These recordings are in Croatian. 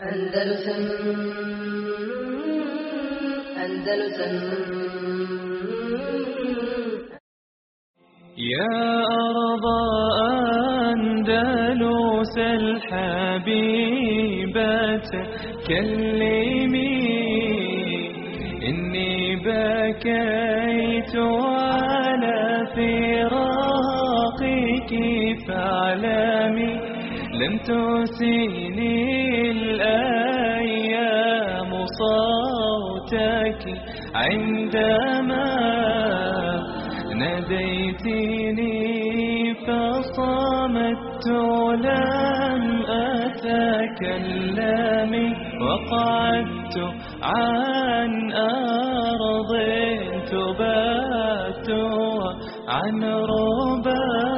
Andalusam Andalusam يا أرض أندلس الحبيبة كلمي إني بكيت على فراقك فاعلمي لم تسيني ناديتني فصمت لم أتكلم وقعدت عن أرض تبات عن ربا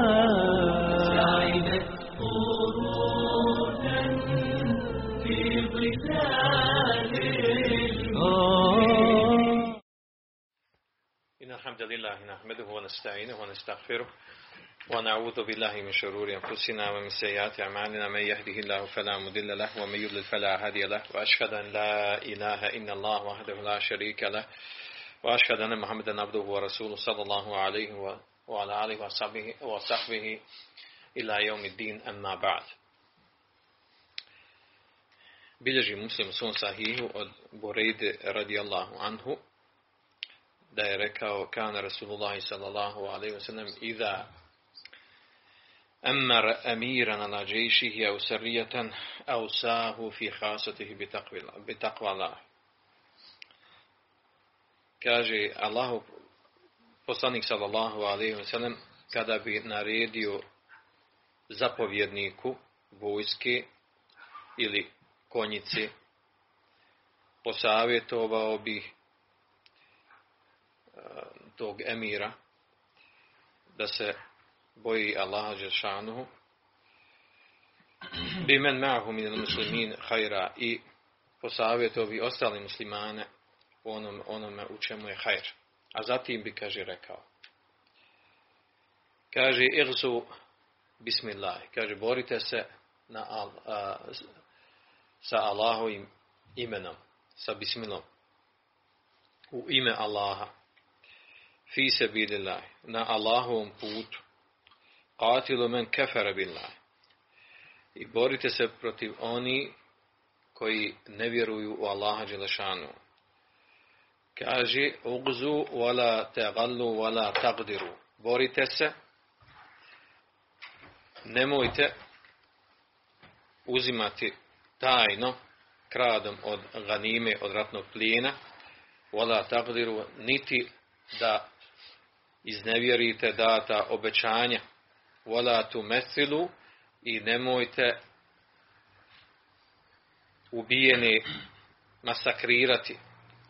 الحمد لله نحمده ونستعينه ونستغفره ونعوذ بالله من شرور أنفسنا ومن سيئات أعمالنا. من يهده الله فلا مضل له ومن يضلل فلا هادي له. وأشهد أن لا إله إلا الله وحده لا شريك له. وأشهد أن محمدا عبده ورسوله صلى الله عليه وعلى آله وصحبه, وصحبه إلى يوم الدين. أما بعد. u svom sahihu od Burejde radijallahu anhu da je rekao kana Rasulullah sallallahu alaihi wa sallam iza أمر أميرا على جيشه أو سرية أوساه في خاصته بتقوى بتقوى الله kaže Allahu poslanik sallallahu alaihi wa sallam kada bi naredio zapovjedniku vojske ili konjice posavjetovao bi eh, tog emira da se boji Allaha Žešanuhu bi men ma'hu min muslimin hajra i posavjetovao bi ostali muslimane u onom, onome u čemu je hajr. A zatim bi, kaže, rekao. Kaže, irzu bismillah. Kaže, borite se na, a, sa Allahovim imenom, sa bismilom. U ime Allaha. Fi se na Allahovom putu. Qatilu men kefere billah. I borite se protiv oni koji ne vjeruju u Allaha Đelešanu. Kaže, ugzu wala tegallu wala taqdiru. Borite se, nemojte uzimati tajno kradom od ganime, od ratnog plijena, wala taqdiru, niti da iznevjerite data obećanja, wala tu mesilu i nemojte ubijeni masakrirati,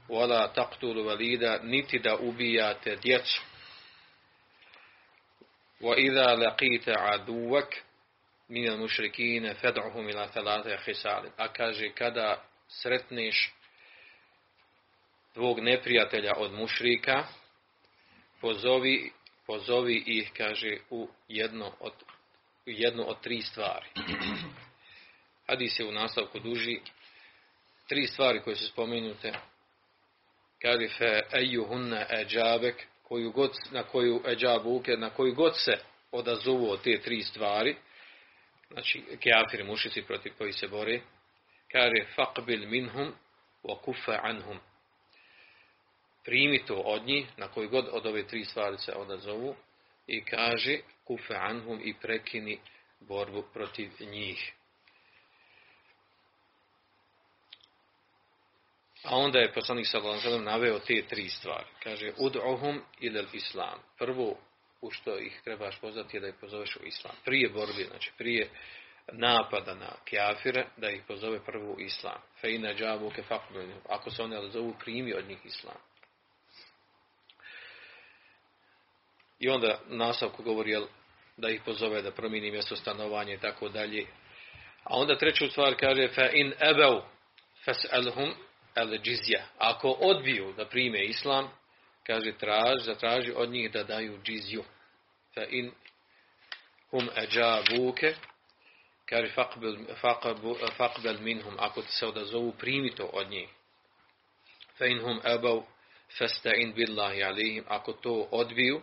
wala taqtulu valida, niti da ubijate djecu. Wa idha laqita aduwak min al-mushrikina fad'uhum ila thalatha khisal. A kaže kada sretneš tvog neprijatelja od mušrika, pozovi, pozovi ih, kaže, u jedno od, u jednu od tri stvari. Hadis je u nastavku duži. Tri stvari koje su spomenute. Kaže, fe ejuhunne eđabek, koju god, na koju eđabuke, na koju god se odazovu od te tri stvari, znači keafiri mušici protiv koji se bore, kaže, faqbil minhum wa kufa anhum primi to od njih, na koji god od ove tri stvari se odazovu, i kaže kufe anhum i prekini borbu protiv njih. A onda je poslanik sallallahu naveo te tri stvari. Kaže ud'uhum ila islam. Prvo u što ih trebaš pozvati je da ih pozoveš u islam. Prije borbe, znači prije napada na kjafire, da ih pozove prvo u islam. Fe ina džabuke faqbilu. Ako se one zovu, primi od njih islam. I onda nastavku govori jel, da ih pozove da promijeni mjesto stanovanja i tako dalje. A onda treću stvar kaže fa in ebeu fas'alhum al džizja. Ako odbiju da prime islam, kaže traži, zatraži od njih da daju džizju. Fa in hum ajabuke Kaže, faqbel minhum, ako ti se odazovu, primi to od njih. Fe inhum ebav festa'in billahi alihim, ako to odbiju,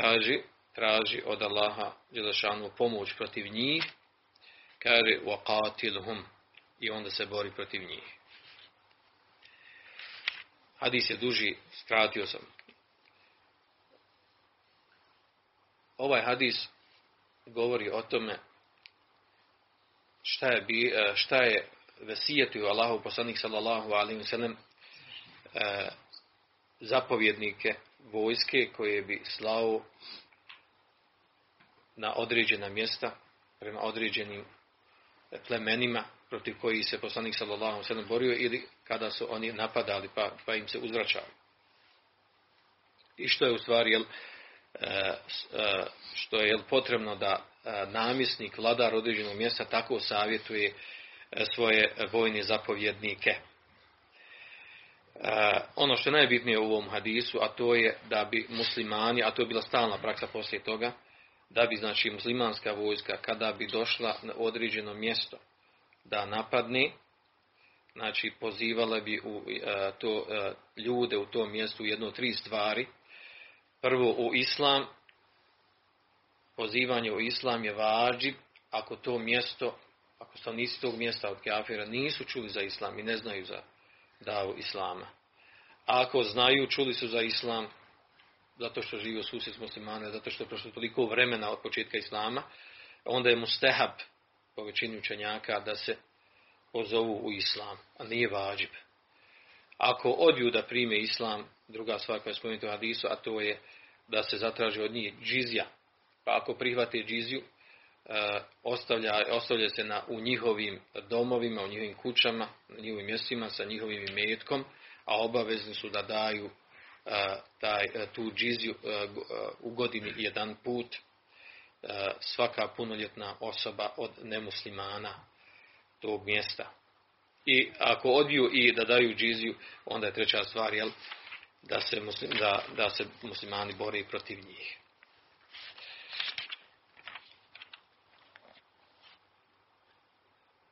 kaže, traži od Allaha Đelešanu pomoć protiv njih, kaže, waqatilhum, i onda se bori protiv njih. Hadis je duži, skratio sam. Ovaj hadis govori o tome šta je, bi, e, šta je vesijetio Allahu poslanik sallallahu alaihi wasallam e, zapovjednike vojske koje bi slao na određena mjesta prema određenim plemenima protiv kojih se poslanik sallallahu alejhi borio ili kada su oni napadali pa, pa im se uzvraćali. I što je u stvari jel, e, e, što je jel, potrebno da e, namjesnik, vladar određenog mjesta tako savjetuje svoje vojne zapovjednike. Ono što je najbitnije u ovom hadisu, a to je da bi muslimani, a to je bila stalna praksa poslije toga, da bi znači muslimanska vojska kada bi došla na određeno mjesto da napadne, znači pozivala bi u, e, to, e, ljude u tom mjestu u jedno tri stvari. Prvo u islam, pozivanje u islam je vađib ako to mjesto, ako stanovnici tog mjesta od kafira nisu čuli za islam i ne znaju za davu islama. A ako znaju, čuli su za islam, zato što živi susjed muslimana, zato što je prošlo toliko vremena od početka islama, onda je mustehab po većini učenjaka da se pozovu u islam, a nije vađib. Ako odbiju da prime islam, druga stvar koja je spomenuta u hadisu, a to je da se zatraži od njih džizija. Pa ako prihvate džiziju, ostavlja, ostavlja se na, u njihovim domovima, u njihovim kućama, na njihovim mjestima sa njihovim imetkom, a obavezni su da daju e, taj, e, tu džiziju u godini jedan put svaka punoljetna osoba od nemuslimana tog mjesta. I ako odbiju i da daju džiziju, onda je treća stvar, jel, da se, muslim, da, da se muslimani bore protiv njih.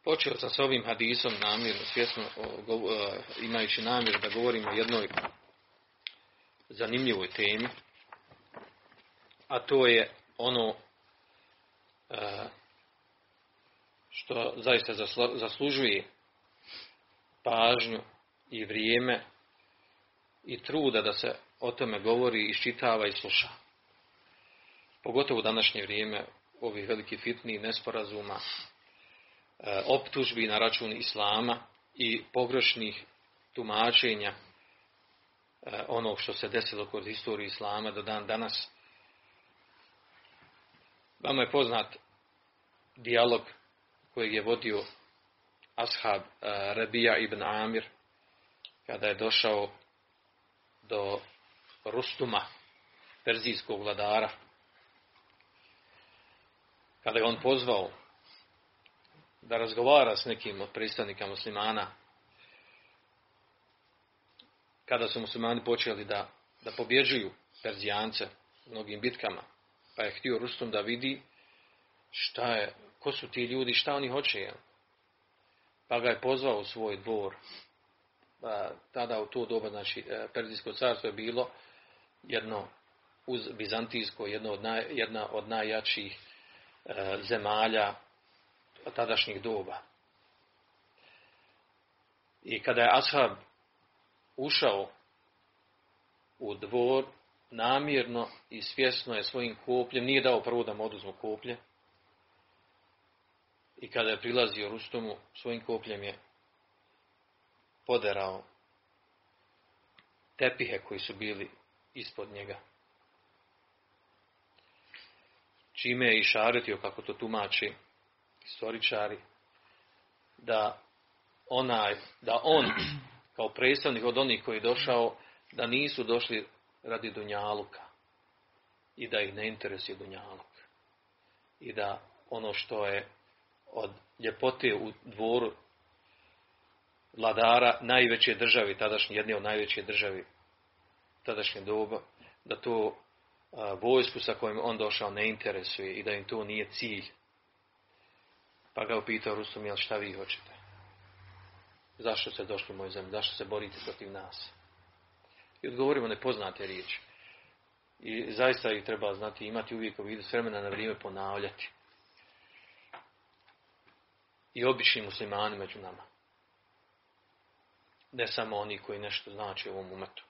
Počeo sam s ovim hadisom namjerno, svjesno, imajući namjer da govorimo o jednoj zanimljivoj temi, a to je ono što zaista zaslužuje pažnju i vrijeme i truda da se o tome govori, iščitava i sluša. Pogotovo u današnje vrijeme ovih velikih fitnih nesporazuma, e, optužbi na račun islama i pogrešnih tumačenja e, onog što se desilo kod historije islama do dan danas. Vama je poznat dijalog kojeg je vodio ashab uh, Rabija ibn Amir kada je došao do Rustuma, perzijskog vladara. Kada je on pozvao da razgovara s nekim od predstavnika muslimana, kada su muslimani počeli da, da pobjeđuju Perzijance u mnogim bitkama, pa je htio Rustum da vidi šta je, ko su ti ljudi, šta oni hoće. Pa ga je pozvao u svoj dvor. Pa, tada u to doba, znači, e, Perzijsko carstvo je bilo jedno uz Bizantijsko, jedno od naj, jedna od najjačih e, zemalja tadašnjih doba. I kada je Ashab ušao u dvor, namjerno i svjesno je svojim kopljem, nije dao prvo da mu oduzmu koplje, i kada je prilazio Rustomu, svojim kopljem je poderao tepihe koji su bili ispod njega. Čime je išaretio, kako to tumači istoričari, da, onaj, da on, kao predstavnik od onih koji je došao, da nisu došli radi Dunjaluka i da ih ne interesuje Dunjaluk. I da ono što je od ljepote u dvoru vladara najveće državi, tadašnje jedne od najveće državi tadašnje doba, da to vojsku sa kojim on došao ne interesuje i da im to nije cilj. Pa ga upitao Rusum, jel šta vi hoćete? Zašto ste došli u moju zemlju? Zašto se borite protiv nas? I odgovorimo nepoznate riječi. I zaista ih treba znati, imati uvijek u vidu s vremena na vrijeme ponavljati. I obični muslimani među nama. Ne samo oni koji nešto znači u ovom umetu.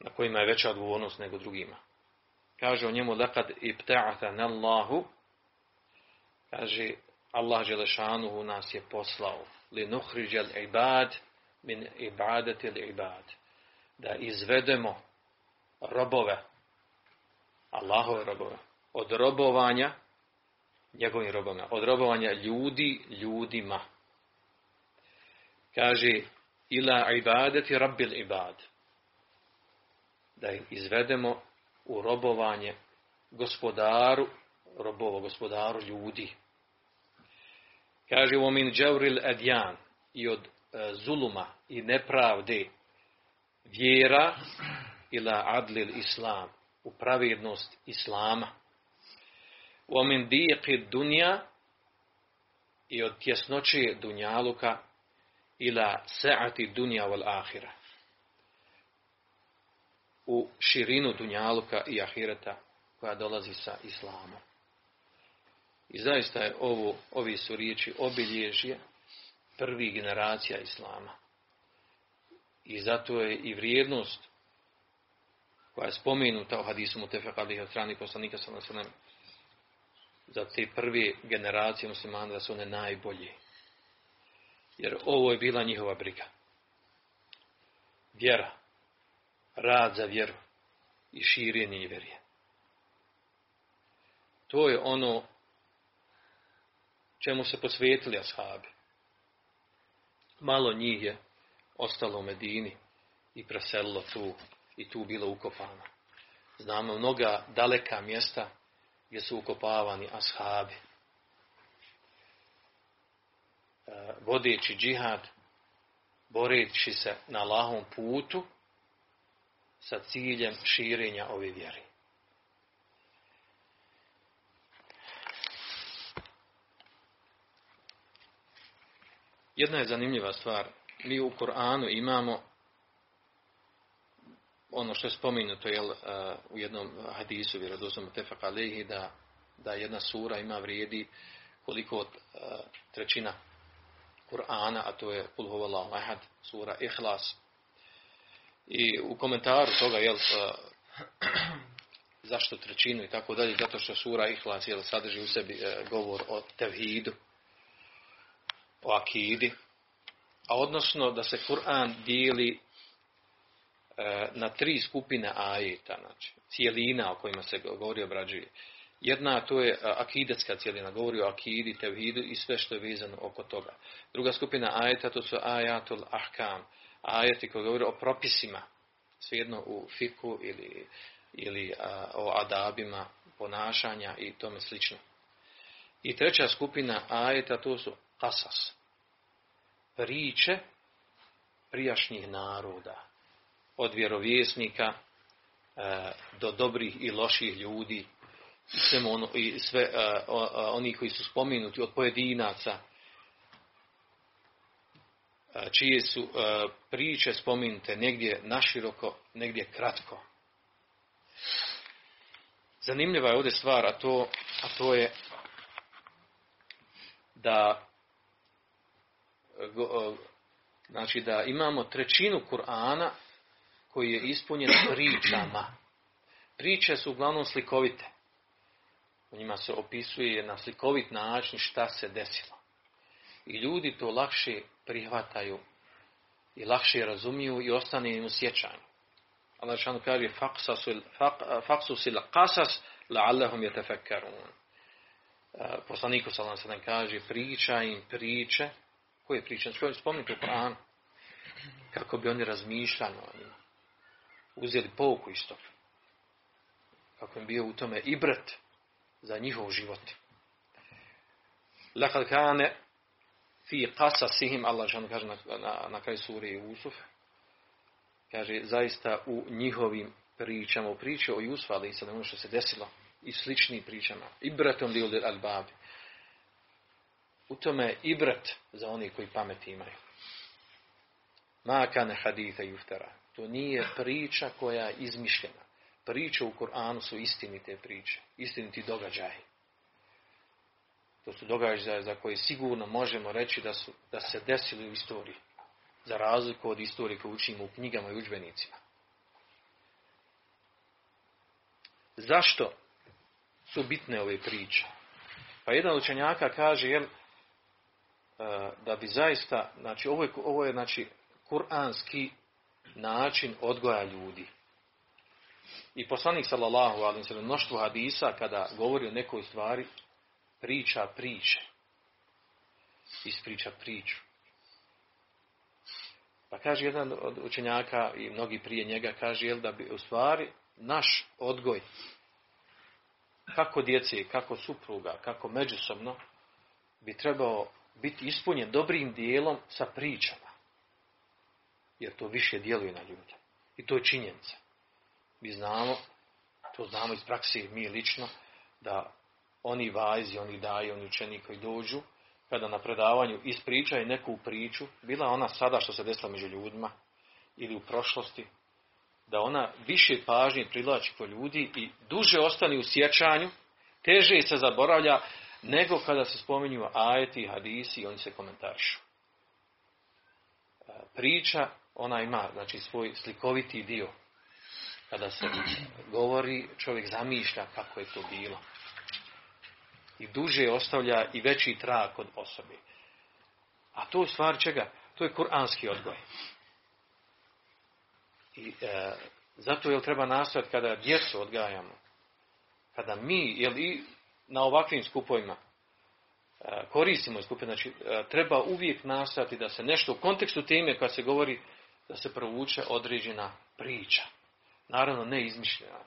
Na kojima je veća odgovornost nego drugima. Kaže o njemu lekad ibta'ata Allahu kaže Allah Želešanuhu nas je poslao. Li nuhriđel ibad min ibadati li ibad da izvedemo robove Allahove robove od robovanja njegovim robovima od robovanja ljudi ljudima. Kaže ila ibadati rabbil ibad da izvedemo u robovanje gospodaru robovo gospodaru ljudi Kaže u min džavril adjan i od e, zuluma i nepravde vjera ila adlil islam u pravednost islama. U min diqi dunja i od tjesnoće dunjaluka ila sa'ati dunja wal ahira. U širinu dunjaluka i ahireta koja dolazi sa islamom. I zaista je ovo, ovi su riječi obilježje prvi generacija Islama. I zato je i vrijednost koja je spomenuta u hadisu Mutefek od strani poslanika sallam za te prve generacije muslimana da su one najbolje. Jer ovo je bila njihova briga. Vjera. Rad za vjeru. I širenje vjerje. To je ono čemu se posvetili ashabi. Malo njih je ostalo u Medini i preselilo tu i tu bilo ukopano. Znamo mnoga daleka mjesta gdje su ukopavani ashabi. E, vodeći džihad, boreći se na lahom putu sa ciljem širenja ove vjere. Jedna je zanimljiva stvar. Mi u Koranu imamo ono što je spomenuto jel, uh, u jednom hadisu vjerodostojnom tefak alehi da, da jedna sura ima vrijedi koliko od uh, trećina Kur'ana, a to je Kul huvallahu ahad, sura Ihlas. I u komentaru toga jel, uh, zašto trećinu i tako dalje, zato što sura Ihlas jel, sadrži u sebi govor o tevhidu, o akidi, a odnosno da se Kur'an dijeli e, na tri skupine ajeta, znači cijelina o kojima se govori obrađuje. Jedna to je akidetska cijelina, govori o akidi, tevhidu i sve što je vezano oko toga. Druga skupina ajeta to su ajatul ahkam, ajeti koji govori o propisima, svejedno u fiku ili, ili a, o adabima ponašanja i tome slično. I treća skupina ajeta to su kasas. Priče prijašnjih naroda. Od vjerovjesnika e, do dobrih i loših ljudi sve, ono, i sve e, oni koji su spomenuti od pojedinaca e, čije su e, priče spomenute negdje naširoko, negdje kratko. Zanimljiva je ovdje stvar, a to, a to je da znači da imamo trećinu Kur'ana koji je ispunjen pričama. Priče su uglavnom slikovite. U njima se opisuje na slikovit način šta se desilo. I ljudi to lakše prihvataju i lakše razumiju i ostane im u sjećanju. Allah šanu kaže faksu sil qasas la'allahum yatafakkarun. Poslaniku sallam sallam kaže priča im priče koje priče? Spomenuti u Koranu. Kako bi oni razmišljali o njima. Uzeli pouku iz toga. Kako im bio u tome i brat za njihov život. Lekad kane fi qasasihim, Allah žanu kaže na, na, na kraju suri Jusuf, kaže zaista u njihovim pričama, u priči o Jusufu, ali i sad ono što se desilo, i sličnim pričama, i bratom li al-babi, U tome je ibrat za oni koji pamet imaju. Makane haditha juftara. To nije priča koja je izmišljena. Priče u Koranu su istinite priče, istiniti događaji. To su događaje za koje sigurno možemo reći da, su, da se desili u istoriji. Za razliku od istorije koju učimo u knjigama i udžbenicima. Zašto su bitne ove priče? Pa jedan učenjaka kaže, jel, e, da bi zaista, znači ovo je, ovo je znači, kuranski način odgoja ljudi. I poslanik sallallahu alaihi sallam mnoštvo hadisa kada govori o nekoj stvari priča priče. Ispriča priču. Pa kaže jedan od učenjaka i mnogi prije njega kaže jel da bi u stvari naš odgoj kako djece, kako supruga, kako međusobno bi trebao biti ispunjen dobrim dijelom sa pričama. Jer to više djeluje na ljude. I to je činjenica. Mi znamo, to znamo iz praksi mi lično, da oni vajzi, oni daju, oni učeni koji dođu, kada na predavanju ispričaju neku priču, bila ona sada što se desila među ljudima ili u prošlosti, da ona više pažnje privlači kod ljudi i duže ostane u sjećanju, teže se zaboravlja nego kada se spominju ajeti, hadisi oni se komentarišu. E, priča, ona ima znači, svoj slikoviti dio. Kada se govori, čovjek zamišlja kako je to bilo. I duže ostavlja i veći trag kod osobe. A to u stvari čega? To je kuranski odgoj. I e, zato je treba nastojati kada djecu odgajamo, kada mi, jel i na ovakvim skupovima e, koristimo skupe, znači e, treba uvijek nastojati da se nešto u kontekstu teme kad se govori da se provuče određena priča. Naravno ne izmišljena,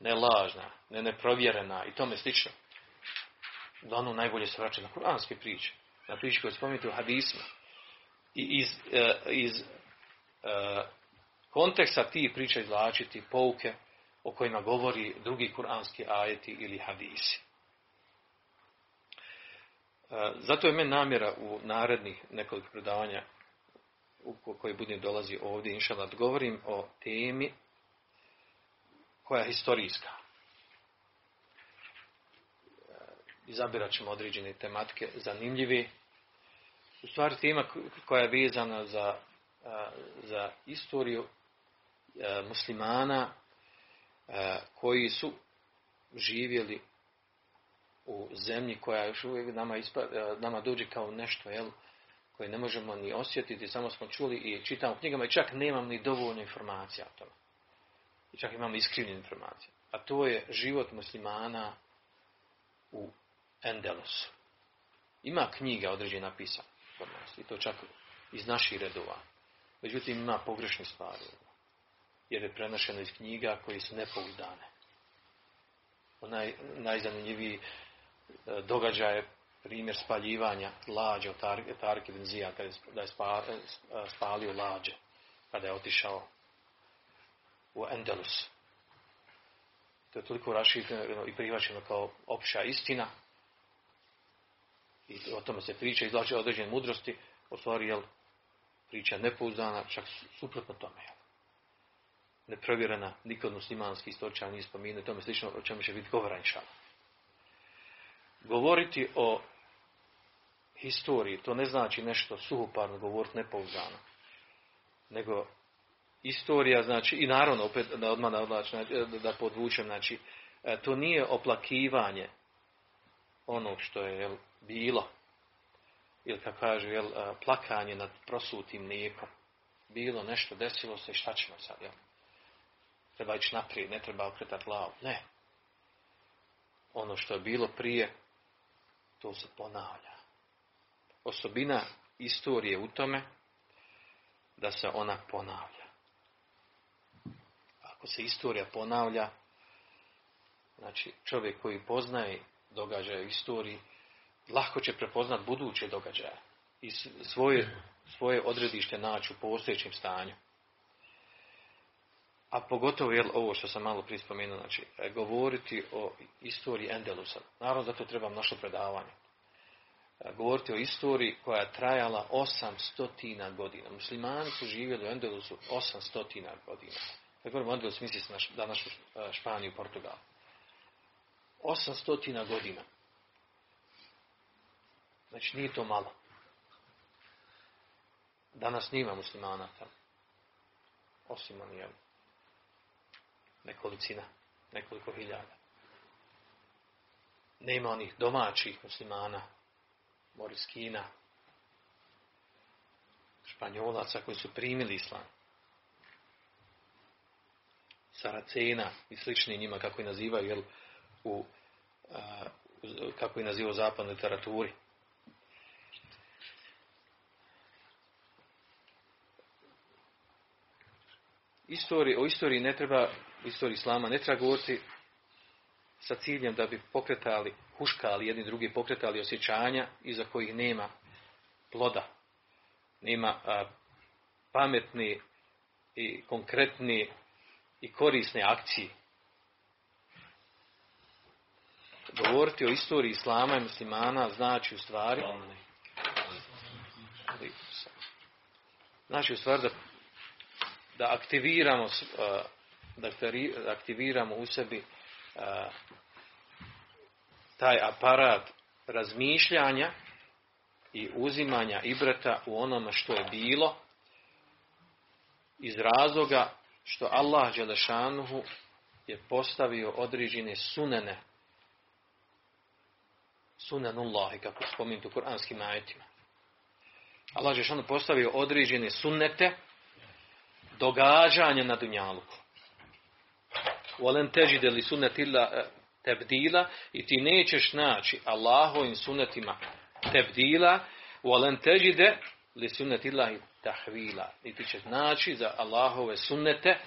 ne lažna, ne neprovjerena i tome slično. Da ono najbolje se vraća na kuranske priče, na priče koje spomenuti u hadisma. I iz, e, iz konteksta ti priča izvlačiti pouke o kojima govori drugi kuranski ajeti ili hadisi. Zato je meni namjera u narednih nekoliko predavanja u koji budem dolazi ovdje, inšala, govorim o temi koja je historijska. Izabirat ćemo određene tematike zanimljive. U stvari tema koja je vezana za, za istoriju muslimana koji su živjeli u zemlji koja još uvijek nama, ispa, e, nama dođe kao nešto jel, koje ne možemo ni osjetiti, samo smo čuli i čitamo knjigama i čak nemam ni dovoljno informacija o tome. I čak imamo iskrivljene informacije. A to je život muslimana u Endelosu. Ima knjiga određena napisana i to čak iz naših redova. Međutim, ima pogrešne stvari jer je prenošeno iz knjiga koji su nepouzdane. Onaj najzanimljiviji e, događaj je primjer spaljivanja lađe od Tarike Benzija, kada je e, spalio lađe, kada je otišao u Endelus. To je toliko rašireno i prihvaćeno kao opća istina. I o tome se priča, izlače određene mudrosti, u stvari, jel, priča nepouzdana, čak suprotno tome neprovjerena, nikod muslimanski istoričan nije spomenuo, tome slično o čemu će biti govora Govoriti o historiji, to ne znači nešto suhoparno govoriti nepouzdano, nego istorija, znači, i naravno, opet da odmah da, da podvučem, znači, e, to nije oplakivanje onog što je jel, bilo, ili kako kaže, jel, e, plakanje nad prosutim mlijekom. Bilo nešto, desilo se, šta ćemo sad, jel? treba ići naprijed, ne treba okretati glavu. Ne. Ono što je bilo prije, to se ponavlja. Osobina istorije u tome da se ona ponavlja. Ako se istorija ponavlja, znači čovjek koji poznaje događaje u istoriji, lako će prepoznat buduće događaje i svoje, svoje odredište naći u postojećem stanju. A pogotovo jel, ovo što sam malo prije spomenuo, znači e, govoriti o istoriji Endelusa. Naravno, zato trebam naše predavanje. govoriti o istoriji koja je trajala 800 godina. Muslimani su živjeli u Endelusu 800 godina. Kad govorimo o Endelusu, misli se na današnju Španiju i Portugal. 800 godina. Znači nije to malo. Danas nima muslimana tamo. Osim oni, nekolicina, nekoliko hiljada. Nema onih domaćih muslimana, Moriskina, Španjolaca koji su primili islam. Saracena i slični njima, kako ih nazivaju, jel, u, kako ih nazivaju u zapadnoj literaturi. Istoriji, o istoriji ne treba, istoriji islama ne treba govoriti sa ciljem da bi pokretali, huškali jedni drugi, pokretali osjećanja iza kojih nema ploda. Nema a, pametni i konkretni i korisne akcije. Govoriti o istoriji islama i muslimana znači u stvari znači u stvari da, da aktiviramo da aktiviramo u sebi taj aparat razmišljanja i uzimanja ibrata u onome što je bilo iz razloga što Allah Đelešanuhu je postavio određene sunene sunenullahi kako spomenuti u kuranskim ajetima. Allah Đelešanuhu postavio određene sunnete događanja na Dunjaluku. Volen težide li sunnetilla tebdila i ti nećeš naći Allahovim sunetima tebdila volen težide li sunnetillahi tahvila. I ti ćeš naći za Allahove sunnete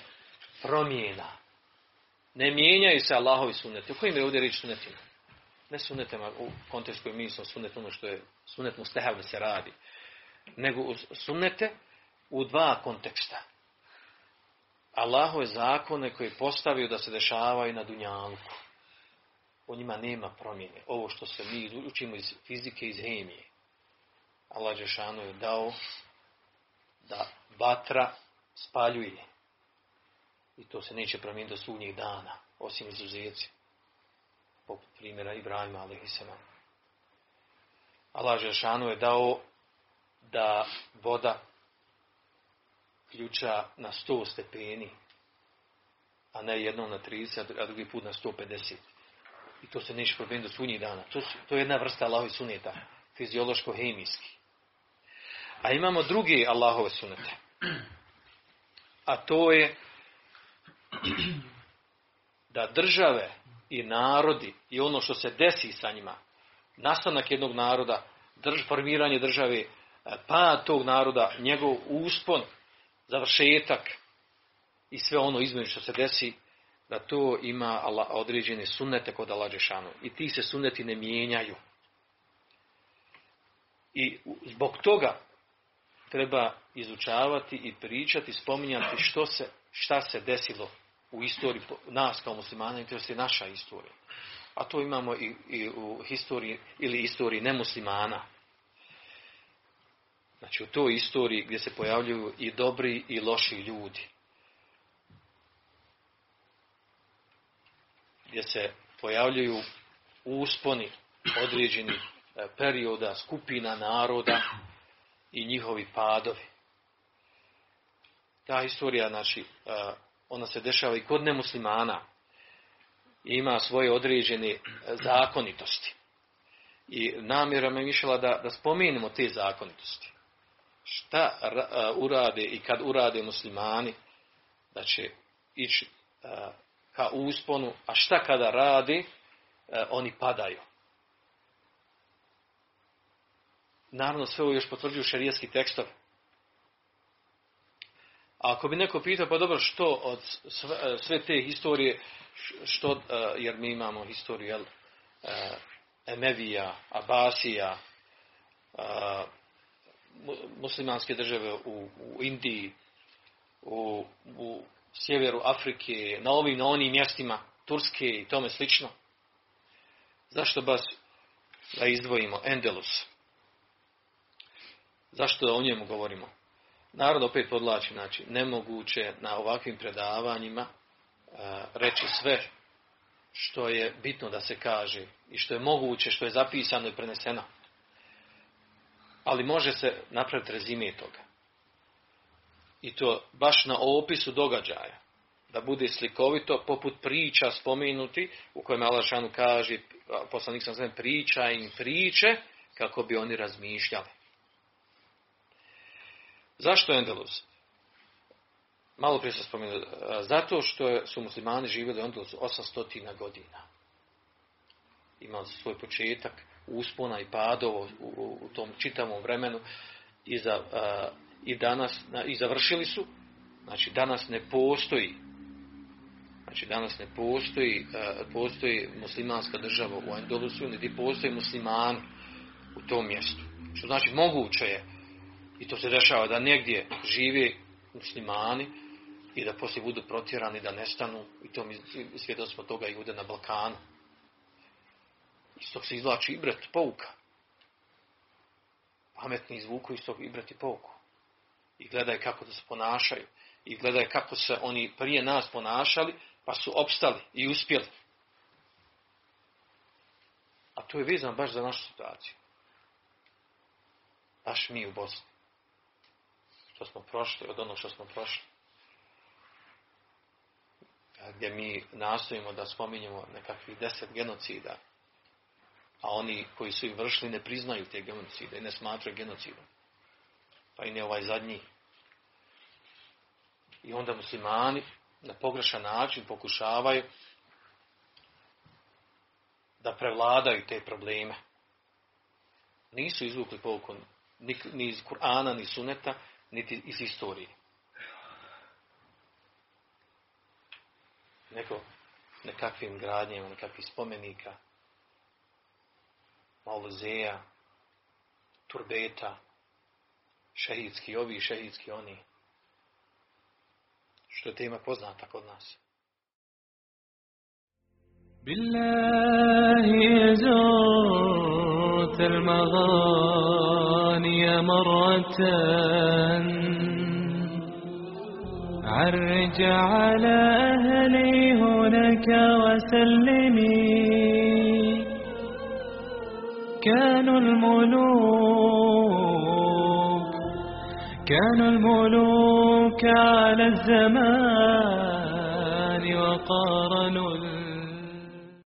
promjena. Ne mijenjaju se Allahovi sunneti. U kojim je ovdje riječ sunnetima? Ne sunnetima u kontekstu koji mi smo sunnet ono što je sunnet mustehav se radi. Nego sunnete u dva konteksta. Allahove zakone koje je postavio da se dešavaju na Dunjanku. O njima nema promjene. Ovo što se mi učimo iz fizike, iz hemije. Allah Žešanu je dao da vatra spaljuje. I to se neće promijeniti do sunnjih dana, osim izuzeci. Poput primjera Ibrahima, a.s. Allah Žešanu je dao da voda ključa na 100 stepeni, a ne jednom na 30, a drugi put na 150. I to se neće promijeniti do sunnjih dana. To, su, to je jedna vrsta Allahovi suneta, fiziološko-hemijski. A imamo drugi Allahove sunete. A to je da države i narodi i ono što se desi sa njima, nastanak jednog naroda, drž, formiranje države, pa tog naroda, njegov uspon, završetak i sve ono između što se desi, da to ima određene sunnete kod Allah Đešanu. I ti se sunneti ne mijenjaju. I zbog toga treba izučavati i pričati, spominjati što se, šta se desilo u istoriji nas kao muslimana, to je naša istorija. A to imamo i, i u historiji ili istoriji nemuslimana. Znači u toj istoriji gdje se pojavljuju i dobri i loši ljudi. Gdje se pojavljuju usponi određenih perioda, skupina naroda i njihovi padovi. Ta istorija, znači, ona se dešava i kod nemuslimana. Ima svoje određene zakonitosti. I namjera me mišljala da, da spomenemo te zakonitosti. Šta urade i kad urade muslimani, da će ići ka usponu, a šta kada rade, oni padaju. Naravno, sve ovo još potvrđuju šarijetski tekstovi. A ako bi neko pitao, pa dobro, što od sve, sve te historije, što, jer mi imamo historiju, jel, Emevija, Abasija, muslimanske države u, u Indiji, u, u sjeveru Afrike, na ovim, na onim mjestima, Turske i tome slično. Zašto baš da izdvojimo Endelus? Zašto da o njemu govorimo? Narod opet podlači, znači, nemoguće na ovakvim predavanjima e, reći sve što je bitno da se kaže i što je moguće, što je zapisano i preneseno. Ali može se napraviti rezime toga. I to baš na opisu događaja. Da bude slikovito, poput priča spomenuti, u kojem Alašanu kaže, poslanik sam znam, priča im priče, kako bi oni razmišljali. Zašto Endelus? Malo prije sam spomenuo. Zato što su muslimani živjeli u Endelusu 800 godina. Imali su svoj početak, uspona i padovo u, u, tom čitavom vremenu i, za, i danas i završili su. Znači danas ne postoji Znači danas ne postoji, postoji muslimanska država u Endelusu, niti postoji muslimani u tom mjestu. Što znači moguće je, i to se dešava, da negdje žive muslimani i da poslije budu protjerani, da nestanu, i to mi svjedoci smo toga i ude na Balkanu. Iz tog se izvlači ibret, pouka. Pametni izvuku iz tog ibret i pouku. I gledaj kako da se ponašaju. I gledaj kako se oni prije nas ponašali, pa su opstali i uspjeli. A to je vezano baš za našu situaciju. Baš mi u Bosni. Što smo prošli, od onog što smo prošli. Gdje mi nastojimo da spominjemo nekakvih deset genocida, a oni koji su ih vršili ne priznaju te genocide i ne smatraju genocidom. Pa i ne ovaj zadnji. I onda muslimani na pogrešan način pokušavaju da prevladaju te probleme. Nisu izvukli pouku ni, iz Kur'ana, ni suneta, niti iz istorije. Nego nekakvim gradnjama, nekakvih spomenika, maluzeja, turbeta, šehidski ovi, šehidski oni. Što je tema poznata kod nas. بالله يزوت المغاني مرة عرج على أهلي هناك وسلمي كانوا الملوك كانوا الملوك على الزمان وقارنوا